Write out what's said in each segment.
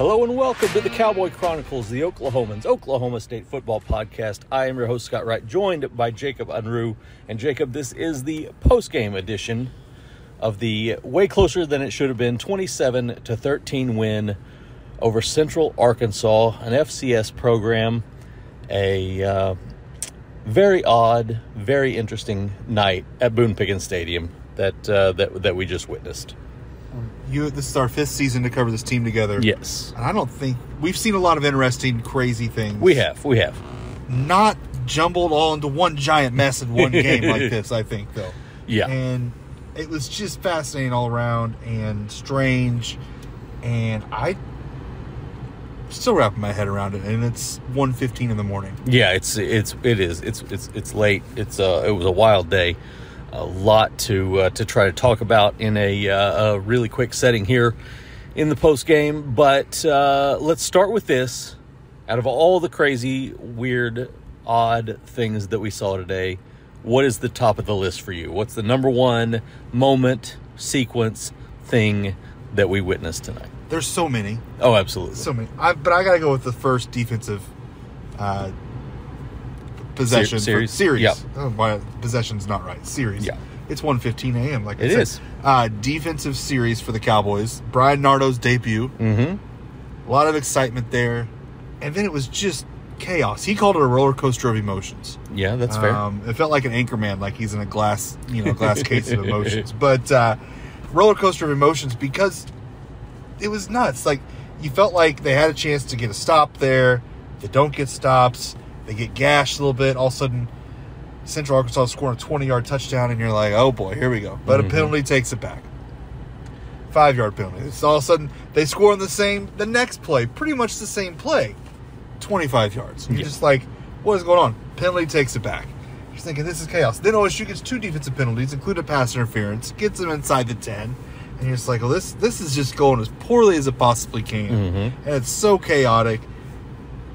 Hello and welcome to the Cowboy Chronicles, the Oklahomans Oklahoma State Football Podcast. I am your host Scott Wright, joined by Jacob Unruh. And Jacob, this is the post-game edition of the way closer than it should have been 27 to 13 win over Central Arkansas, an FCS program. A uh, very odd, very interesting night at Boone Pickens Stadium that uh, that that we just witnessed. You, this is our fifth season to cover this team together. Yes, And I don't think we've seen a lot of interesting, crazy things. we have, we have. not jumbled all into one giant mess in one game like this. I think though. Yeah. And it was just fascinating all around and strange, and I still wrapping my head around it. And it's 1.15 in the morning. Yeah, it's it's it is it's it's it's late. It's uh it was a wild day. A lot to uh, to try to talk about in a, uh, a really quick setting here in the post game. But uh, let's start with this. Out of all the crazy, weird, odd things that we saw today, what is the top of the list for you? What's the number one moment, sequence, thing that we witnessed tonight? There's so many, Oh, absolutely. so many. I, but I got to go with the first defensive uh, possession Se- series? For, series. Yep. Oh, my possession's not right. Series. Yeah. It's 1.15 a.m. Like I It said. is. Uh, defensive series for the Cowboys. Bryan Nardo's debut. mm-hmm. A lot of excitement there, and then it was just chaos. He called it a roller coaster of emotions. Yeah, that's fair. Um, it felt like an anchorman, like he's in a glass, you know, glass case of emotions. But uh, roller coaster of emotions because it was nuts. Like you felt like they had a chance to get a stop there. They don't get stops. They get gashed a little bit. All of a sudden, Central Arkansas scoring a twenty-yard touchdown, and you're like, "Oh boy, here we go!" But Mhm. a penalty takes it back. Five-yard penalty. It's all of a sudden they score on the same, the next play, pretty much the same play, twenty-five yards. You're Yeah. just like, "What is going on?" Penalty takes it back. You're thinking this is chaos. Then OSU gets two defensive penalties, including pass interference, gets them inside the ten, and you're just like, "Well, this this is just going as poorly as it possibly can," Mhm. and it's so chaotic.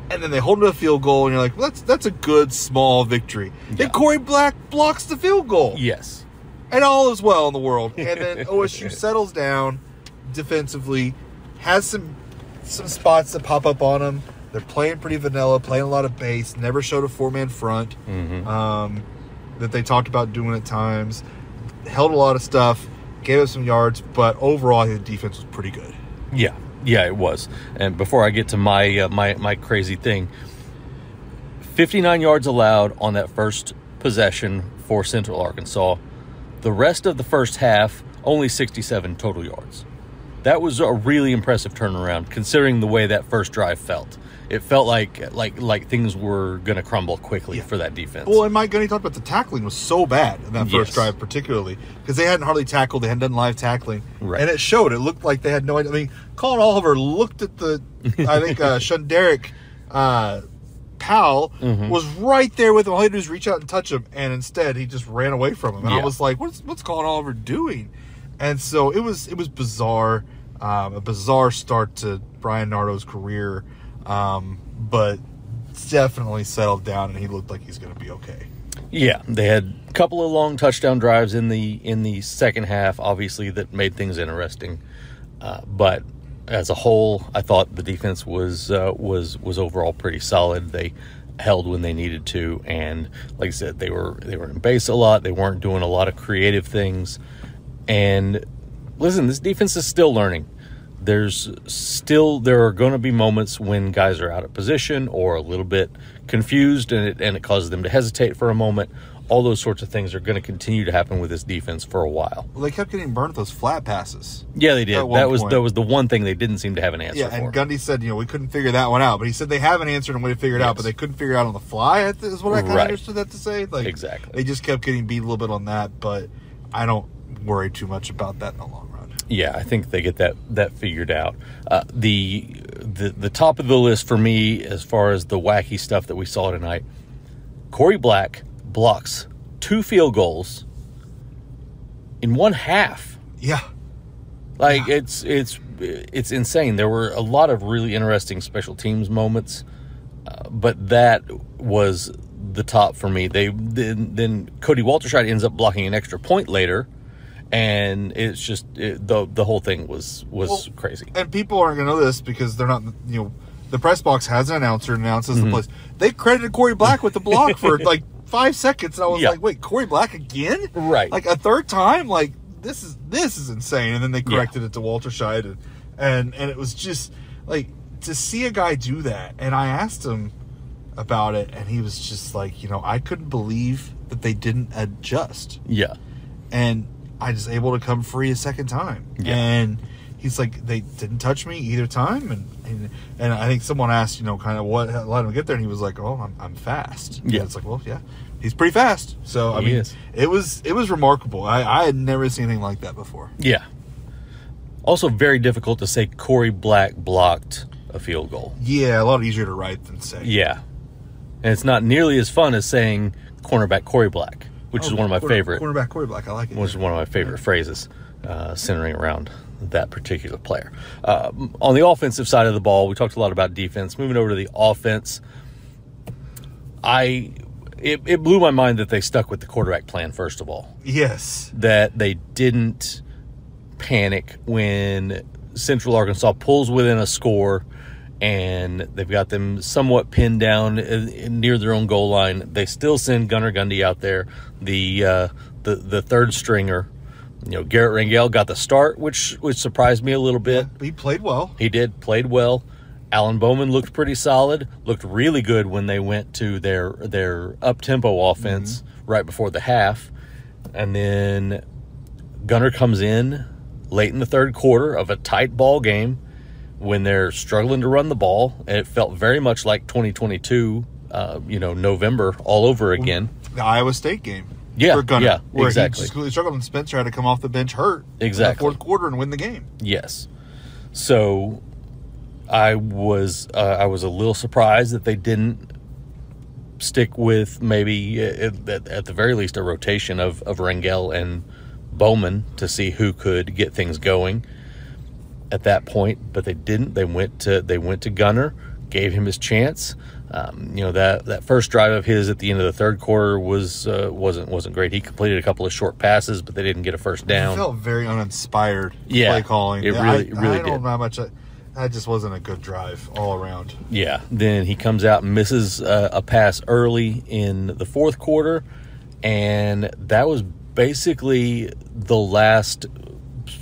And then they hold to a field goal, and you're like, well, "That's that's a good small victory." Yeah. Then Korie Black blocks the field goal, yes. and all is well in the world. And then OSU settles down defensively, has some some spots that pop up on them. They're playing pretty vanilla, playing a lot of base. Never showed a four man front Mhm. um, that they talked about doing at times. Held a lot of stuff, gave us some yards, but overall, the defense was pretty good. Yeah, yeah, it was. And before I get to my uh, my my crazy thing, fifty nine yards allowed on that first possession for Central Arkansas. The rest of the first half, only sixty seven total yards. That was a really impressive turnaround, considering the way that first drive felt. It felt like like like things were going to crumble quickly Yeah. for that defense. Well, and Mike Gundy talked about the tackling was so bad in that first Yes. drive, particularly because they hadn't hardly tackled, they hadn't done live tackling, Right. and it showed. It looked like they had no idea. I mean, Collin Oliver looked at the, I think uh, Shunderic uh, Powell Mm-hmm. was right there with him. All he had to do was reach out and touch him, and instead he just ran away from him. And I was like, "What's what's Collin Oliver doing?" And so it was it was bizarre, um, a bizarre start to Bryan Nardo's career, um, but definitely settled down, and he looked like he's going to be okay. Yeah, they had a couple of long touchdown drives in the in the second half, obviously that made things interesting. Uh, but as a whole, I thought the defense was uh, was was overall pretty solid. They held when they needed to, and like I said, they were they were in base a lot. They weren't doing a lot of creative things. And listen, this defense is still learning. There's still there are going to be moments when guys are out of position or a little bit confused, and it and it causes them to hesitate for a moment. All those sorts of things are going to continue to happen with this defense for a while. Well, they kept getting burned with those flat passes. Yeah, they did. That was point. that was the one thing they didn't seem to have an answer Yeah, for. and Gundy said, you know, we couldn't figure that one out, but he said they have an answer and way to figure it out, but they couldn't figure it out on the fly. Is what I kind of understood that to say. Like Exactly. they just kept getting beat a little bit on that, but I don't worry too much about that in the long. Yeah, I think they get that that figured out. Uh, the the the top of the list for me, as far as the wacky stuff that we saw tonight, Korie Black blocks two field goals in one half. Yeah. Like it's it's it's insane. There were a lot of really interesting special teams moments, uh, but that was the top for me. They then, then Cody Walterscheid ends up blocking an extra point later, and it's just it, the the whole thing was was Well, crazy. And people aren't going to know this because they're not, you know, the press box has an announcer and announces Mm-hmm. the plays. They credited Korie Black with the block for like five seconds. And I was Yeah. like, wait, Korie Black again? Right. Like a third time? Like, this is this is insane. And then they Yeah. corrected it to Walterscheid. And, and, and it was just like to see a guy do that. And I asked him about it, and he was just like, you know, I couldn't believe that they didn't adjust Yeah, and I was able to come free a second time. Yeah. And he's like, they didn't touch me either time, and and, and I think someone asked, you know, kind of what let him get there, and he was like, oh, I'm, I'm fast. And Yeah. it's like, well, yeah, he's pretty fast. So I He mean, is. it was it was remarkable. I I had never seen anything like that before. yeah. Also, very difficult to say Korie Black blocked a field goal. Yeah, a lot easier to write than say. Yeah, and it's not nearly as fun as saying cornerback Korie Black, which is Oh, one of my corner- favorite. cornerback Black. I like it. which is one of my favorite phrases, uh, centering around that particular player. Uh, on the offensive side of the ball, we talked a lot about defense. Moving over to the offense, I it, it blew my mind that they stuck with the quarterback plan first of all. Yes. That they didn't panic when Central Arkansas pulls within a score and they've got them somewhat pinned down uh, near their own goal line. They still send Gunnar Gundy out there, the uh, the the third stringer. You know, Garrett Rangel got the start, which which surprised me a little bit. He played well. He did, played well. Alan Bowman looked pretty solid. Looked really good when they went to their their up tempo offense right before the half, and then Gunnar comes in late in the third quarter of a tight ball game when they're struggling to run the ball. And it felt very much like 2022, uh, you know, November all over again. The Iowa State game. Yeah, Gunnar, yeah, where exactly. He struggled, and Spencer had to come off the bench hurt. in the Exactly. fourth quarter and win the game. Yes. So I was uh, I was a little surprised that they didn't stick with maybe uh, at, at the very least a rotation of of Rangel and Bowman to see who could get things going at that point, but they didn't. They went to they went to Gunnar, gave him his chance. Um, you know that that first drive of his at the end of the third quarter was uh, wasn't wasn't great. He completed a couple of short passes, but they didn't get a first It down. felt very uninspired. Yeah, play calling. it really- I, really I don't did. know how much. I, that just wasn't a good drive all around. Yeah. Then he comes out and misses uh, a pass early in the fourth quarter, and that was basically the last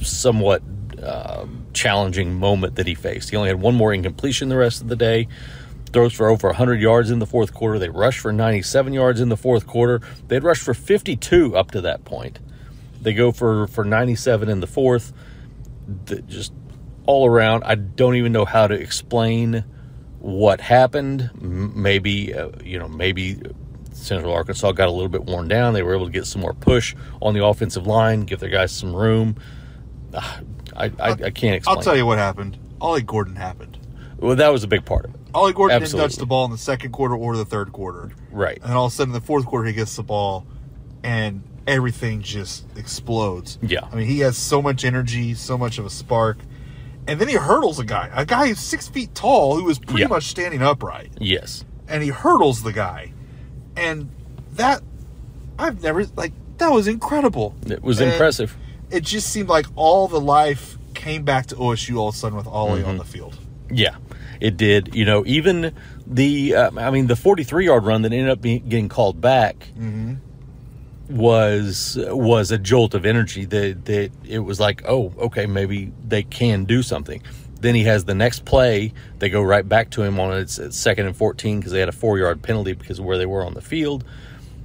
somewhat um challenging moment that he faced. He only had one more incompletion the rest of the day. Throws for over 100 yards in the fourth quarter. They rushed for 97 yards in the fourth quarter. They'd rushed for 52 up to that point. They go for for 97 in the fourth. The, just all around, I don't even know how to explain what happened. Maybe uh, you know, maybe Central Arkansas got a little bit worn down. They were able to get some more push on the offensive line, give their guys some room. I, I, I can't explain. I'll tell you what happened. Ollie Gordon happened. Well, that was a big part of it. Ollie Gordon Absolutely. didn't touch the ball in the second quarter or the third quarter. Right. And all of a sudden, in the fourth quarter, he gets the ball, and everything just explodes. Yeah. I mean, he has so much energy, so much of a spark. And then he hurdles a guy, a guy who's six feet tall, who is pretty Yeah. much standing upright. Yes. And he hurdles the guy. And that, I've never, like, that was incredible. It was And impressive. It just seemed like all the life came back to OSU all of a sudden with Ollie Mm-hmm. on the field. Yeah, it did. You know, even the uh, I mean, the 43 yard run that ended up being, getting called back was was a jolt of energy. That that it was like, oh, okay, maybe they can do something. Then he has the next play. They go right back to him on its, its second and 14 because they had a four yard penalty because of where they were on the field.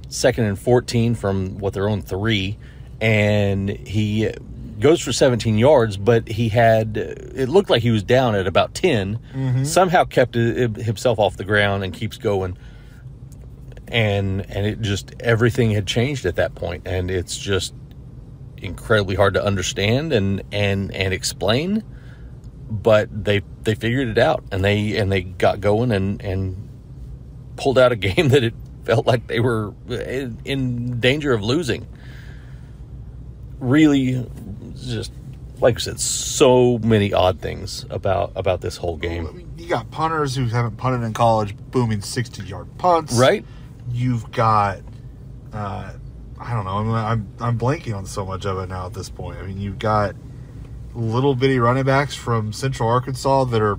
Second and 14 from what their own three, and he goes for 17 yards, but he had it looked like he was down at about 10. Mm-hmm. Somehow kept himself off the ground and keeps going. And and it just everything had changed at that point, and it's just incredibly hard to understand and and and explain. But they they figured it out and they and they got going and and pulled out a game that it felt like they were in, in danger of losing. Really, just like I said, so many odd things about about this whole I game. mean, you got punters who haven't punted in college, booming sixty-yard punts. Right? You've got, uh, I don't know. I'm, I'm I'm blanking on so much of it now at this point. I mean, you've got little bitty running backs from Central Arkansas that are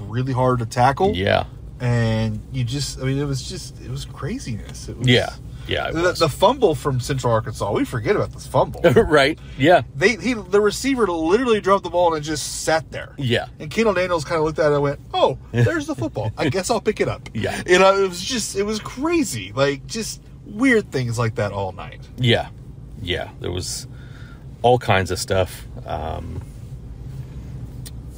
really hard to tackle. Yeah. and you just, I mean, it was just, it was craziness. It was, Yeah. Yeah. The, the fumble from Central Arkansas, we forget about this fumble. right. Yeah. they he the receiver literally dropped the ball and it just sat there. Yeah. And Kendall Daniels kind of looked at it and went, "Oh, there's the football. I guess I'll pick it up." Yeah. You know, it was just it was crazy. Like just weird things like that all night. Yeah, yeah. There was all kinds of stuff. Um,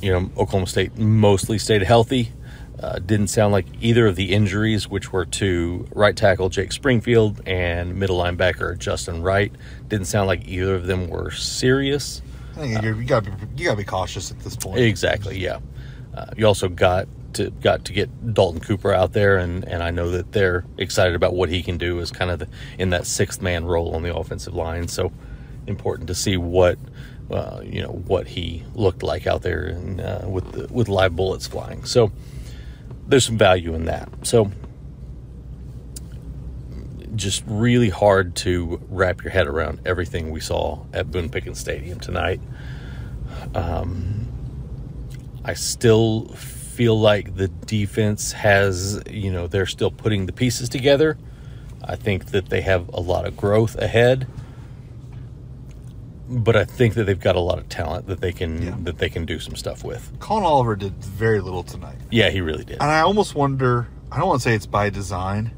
you know, Oklahoma State mostly stayed healthy. Uh, didn't sound like either of the injuries, which were to right tackle Jake Springfield and middle linebacker Justin Wright, didn't sound like either of them were serious. I think you're, you got to be you got to be cautious at this point. Exactly. Yeah. Uh, you also got to got to get Dalton Cooper out there, and and I know that they're excited about what he can do as kind of the, in that sixth man role on the offensive line. So important to see what uh, you know what he looked like out there and uh, with the, with live bullets flying. So there's some value in that. So just really hard to wrap your head around everything we saw at Boone Pickens Stadium tonight. Um, I still feel like the defense has, you know, they're still putting the pieces together. I think that they have a lot of growth ahead. But I think that they've got a lot of talent that they can Yeah. that they can do some stuff with. Collin Oliver did very little tonight, Yeah, he really did. and I almost wonder. I don't want to say it's by design,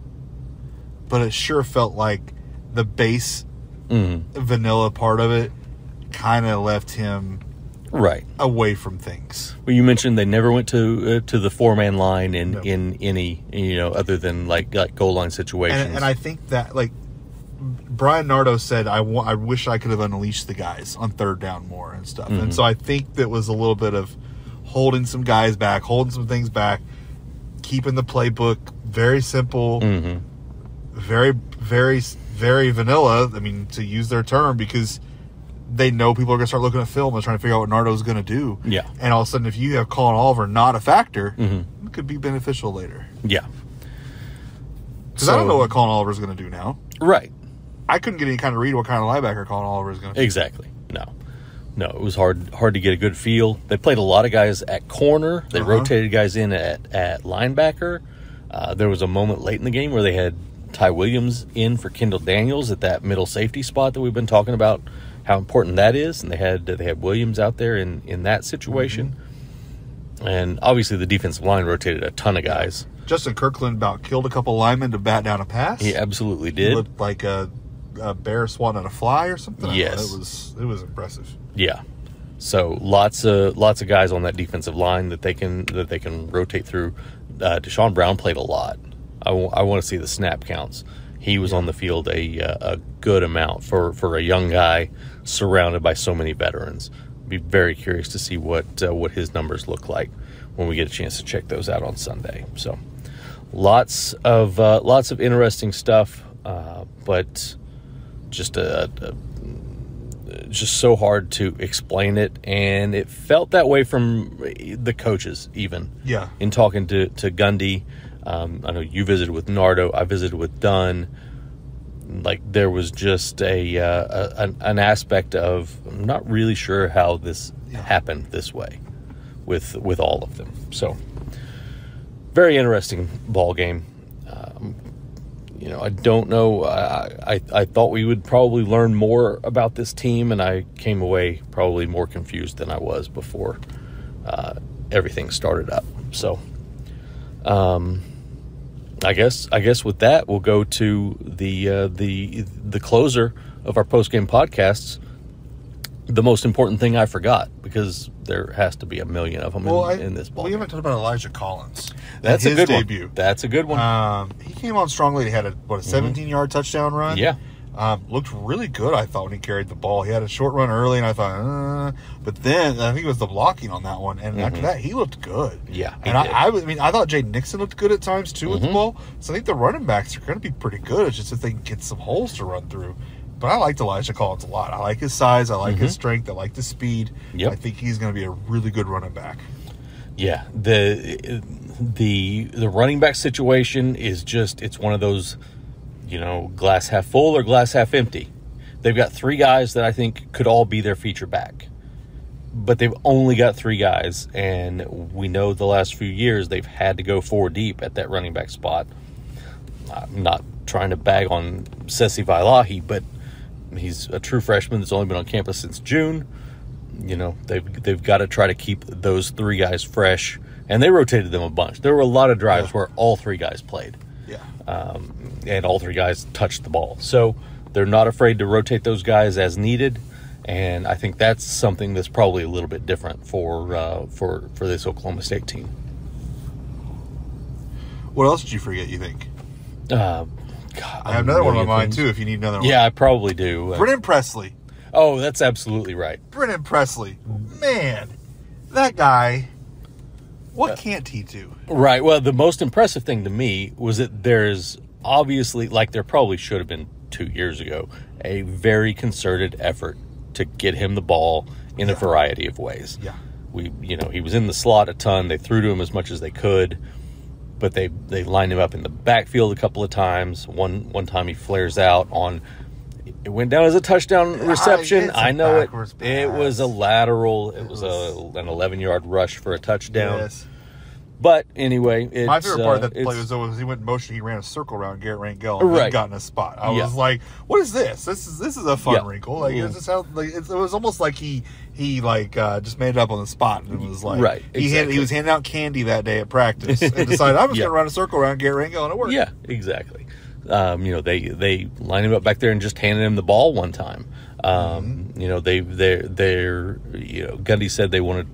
but it sure felt like the base Mhm. vanilla part of it kind of left him Right. away from things. Well, you mentioned they never went to uh, to the four man line in No. in any you know other than like like goal line situations. And, and I think that like Bryan Nardo said, I I wish I could have unleashed the guys on third down more and stuff. Mm-hmm. And so I think that was a little bit of holding some guys back, holding some things back, keeping the playbook very simple, Mhm. very very very vanilla. I mean, to use their term because they know people are going to start looking at film and trying to figure out what Nardo's going to do. Yeah. And all of a sudden, if you have Collin Oliver not a factor, Mhm. it could be beneficial later. yeah. Because I don't know what Collin Oliver's going to do now. Right. I couldn't get any kind of read what kind of linebacker Collin Oliver is going to. Exactly. No, no, it was hard hard to get a good feel. They played a lot of guys at corner. They Uh-huh. rotated guys in at at linebacker. Uh, there was a moment late in the game where they had Ty Williams in for Kendall Daniels at that middle safety spot that we've been talking about how important that is, and they had they had Williams out there in in that situation. And obviously, the defensive line rotated a ton of guys. Justin Kirkland about killed a couple linemen to bat down a pass. He absolutely He did. looked like a, a bear swatting at a fly or something. I. Yes. it was it was impressive. Yeah. So lots of lots of guys on that defensive line that they can that they can rotate through. Uh, Deshaun Brown played a lot. I want to see the snap counts. He was on the field a uh, a good amount for for a young guy surrounded by so many veterans. Be very curious to see what uh, what his numbers look like when we get a chance to check those out on Sunday. So lots of uh, lots of interesting stuff, uh, but just a, a just so hard to explain it. And it felt that way from the coaches even Yeah. in talking to, to gundy. Um, i know you visited with nardo. I visited with dunn. Like there was just a, uh, a an, an aspect of i'm not really sure how this happened this way with with all of them. So very interesting ball game you know, I don't know. I, I I thought we would probably learn more about this team, and I came away probably more confused than I was before uh, everything started up. So, um, I guess I guess with that we'll go to the uh, the the closer of our post game podcasts. The most important thing I forgot because there has to be a million of them Well, in, I, in this ball. we haven't talked about Elijah Collins. That's a good debut. one. That's a good one. Um, he came on strongly. He had a what a 17 yard touchdown run. Mm-hmm. Yeah. Um, looked really good, I thought, when he carried the ball. He had a short run early, and I thought, uh, but then I think it was the blocking on that one. And after that, he looked good. Mm-hmm. Yeah, and I. I, was- I mean, I thought Jay Nixon looked good at times too with Mm-hmm. the ball. So I think the running backs are going to be pretty good. It's just if they can get some holes to run through. But I liked Elijah Collins a lot. I like his size. I like his strength. I like the speed. Mm-hmm. Yep. I think he's going to be a really good running back. Yeah, the the the running back situation is just it's one of those, you know, glass half full or glass half empty. They've got three guys that I think could all be their feature back. But they've only got three guys and we know the last few years they've had to go four deep at that running back spot. I'm not trying to bag on Sesi Vailahi, but he's a true freshman that's only been on campus since June you know they've they've got to try to keep those three guys fresh and they rotated them a bunch there were a lot of drives Yeah. where all three guys played Yeah. and all three guys touched the ball so they're not afraid to rotate those guys as needed and i think that's something that's probably a little bit different for uh, for for this oklahoma state team what else did you forget, you think? uh, God, I have another one on my mind, too, if you need another one. yeah i probably do Uh, Brennan Presley. oh that's absolutely right Brennan Presley. Man, that guy, what can't he do? Right. Well, the most impressive thing to me was that there's obviously, like there probably should have been two years ago, a very concerted effort to get him the ball in a variety of ways. Yeah. We, you know, he was in the slot a ton. They threw to him as much as they could, but they they lined him up in the backfield a couple of times. One one time he flares out on. It went down as a touchdown ah, reception. it's a I know it. backwards It was a pass. lateral. It, was, was- a an 11 yard rush for a touchdown. Yes. But anyway, it's, My favorite part uh, of that play was though was he went in motion. He ran a circle around Garrett Rangel and Right. got in a spot. I Yeah. was like, "What is this? This is this is a fun Yeah. wrinkle." Like Mm. it's just how like it was almost like he he like uh, just made it up on the spot and it was like Right, He had, he was handing out candy that day at practice and decided I'm just Yeah. gonna run a circle around Garrett Rangel and it worked. Yeah, exactly. Um, you know, they they lined him up back there and just handed him the ball one time. Um, You know, they they they're you know Gundy said they wanted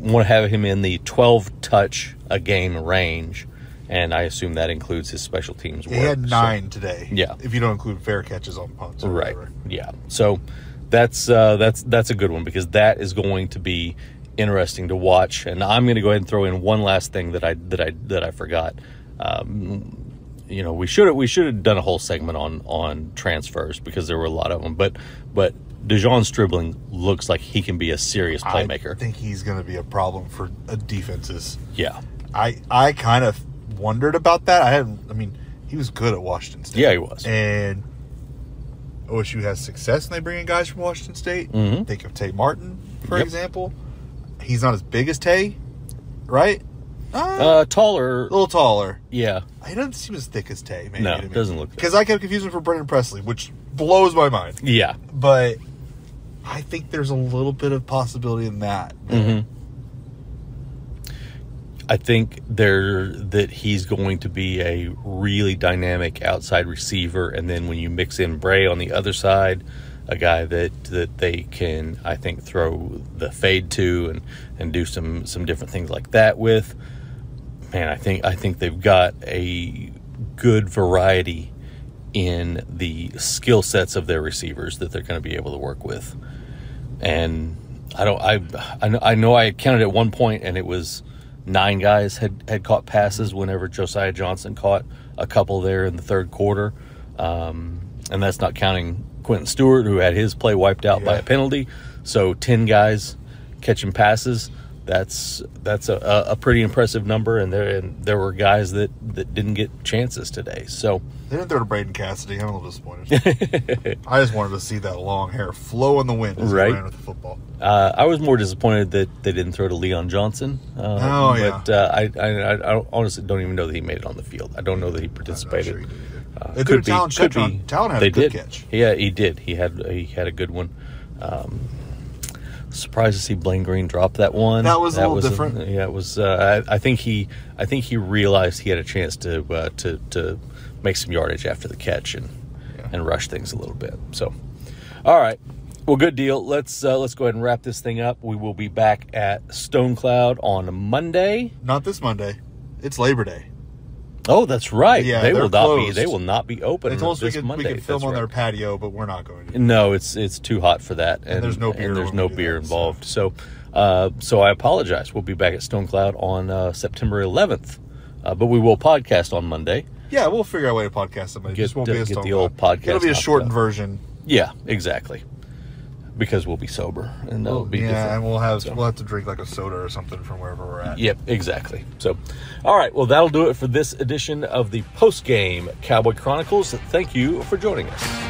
want to have him in the 12 touch a game range, and I assume that includes his special teams work. He had So- nine today. Yeah. if you don't include fair catches on punts. Or right whatever. yeah so that's uh, that's that's a good one because that is going to be interesting to watch and i'm going to go ahead and throw in one last thing that i that i that i forgot um, you know we should have we should have done a whole segment on on transfers because there were a lot of them but but De'Zhaun Stribling looks like he can be a serious playmaker. I think he's going to be a problem for uh, defenses. yeah. I I kind of wondered about that. I hadn't. I mean, he was good at Washington State. Yeah, he was. And OSU has success and they bring in guys from Washington State. Mhm. Think of Tay Martin, for Yep. example. He's not as big as Tay, right? Uh, Uh, taller. a little taller. Yeah. He doesn't seem as thick as Tay. Maybe, No, doesn't look. Because I kept confusing him for Brennan Presley, which blows my mind. Yeah. But I think there's a little bit of possibility in that. Mhm. I think there that he's going to be a really dynamic outside receiver, and then when you mix in Bray on the other side, a guy that that they can, I think, throw the fade to and and do some some different things like that with. Man, I think I think they've got a good variety in the skill sets of their receivers that they're going to be able to work with and I don't I I know, I know I counted at one point and it was nine guys had had caught passes whenever Josiah Johnson caught a couple there in the third quarter, um, and that's not counting Quentin Stewart who had his play wiped out by a penalty. So ten guys catching passes. That's that's a, a, pretty impressive number, and there and there were guys that, that didn't get chances today. So They didn't throw to Braden Cassity. I'm a little disappointed. I just wanted to see that long hair flow in the wind as Right. he ran with the football. Uh, I was more disappointed that they didn't throw to Leon Johnson. Uh, Oh, yeah. But uh, I, I, I honestly don't even know that he made it on the field. I don't know that he I'm not participated. sure he. Uh, They threw to Talyn Shettron. Talyn had a good did. catch. Yeah, he did. He had he had a good one. Um, surprised to see Blaine Green drop that one. That was a little different. yeah, it was. Uh, I, I think he I think he realized he had a chance to uh, to to make some yardage after the catch and Yeah. and rush things a little bit. So, all right. Well, good deal. Let's uh, let's go ahead and wrap this thing up. We will be back at Stone Cloud on Monday. Not this Monday. It's Labor Day. Oh, that's right. Yeah, they will not be. They will not be open. They told us we could, Monday. we could film That's on their patio, but we're not going to. No, it's it's too hot for that, and, there's no beer And there's no beer that, involved. So, uh, so I apologize. We'll be back at Stone Cloud on uh, September 11th, uh, but we will podcast on Monday. Yeah, we'll figure out a way to podcast somebody. Get- Just won't be a get the Cloud. old podcast It'll be a shortened version. Yeah, exactly. Because we'll be sober, and that'll be yeah, different. and we'll have So- we'll have to drink like a soda or something from wherever we're at. Yep, exactly. So, all right. Well, that'll do it for this edition of the post game Cowboy Chronicles. Thank you for joining us.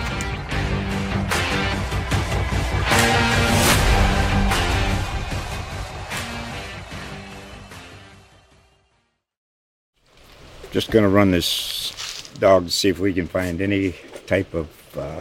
Just going to run this dog to see if we can find any type of uh,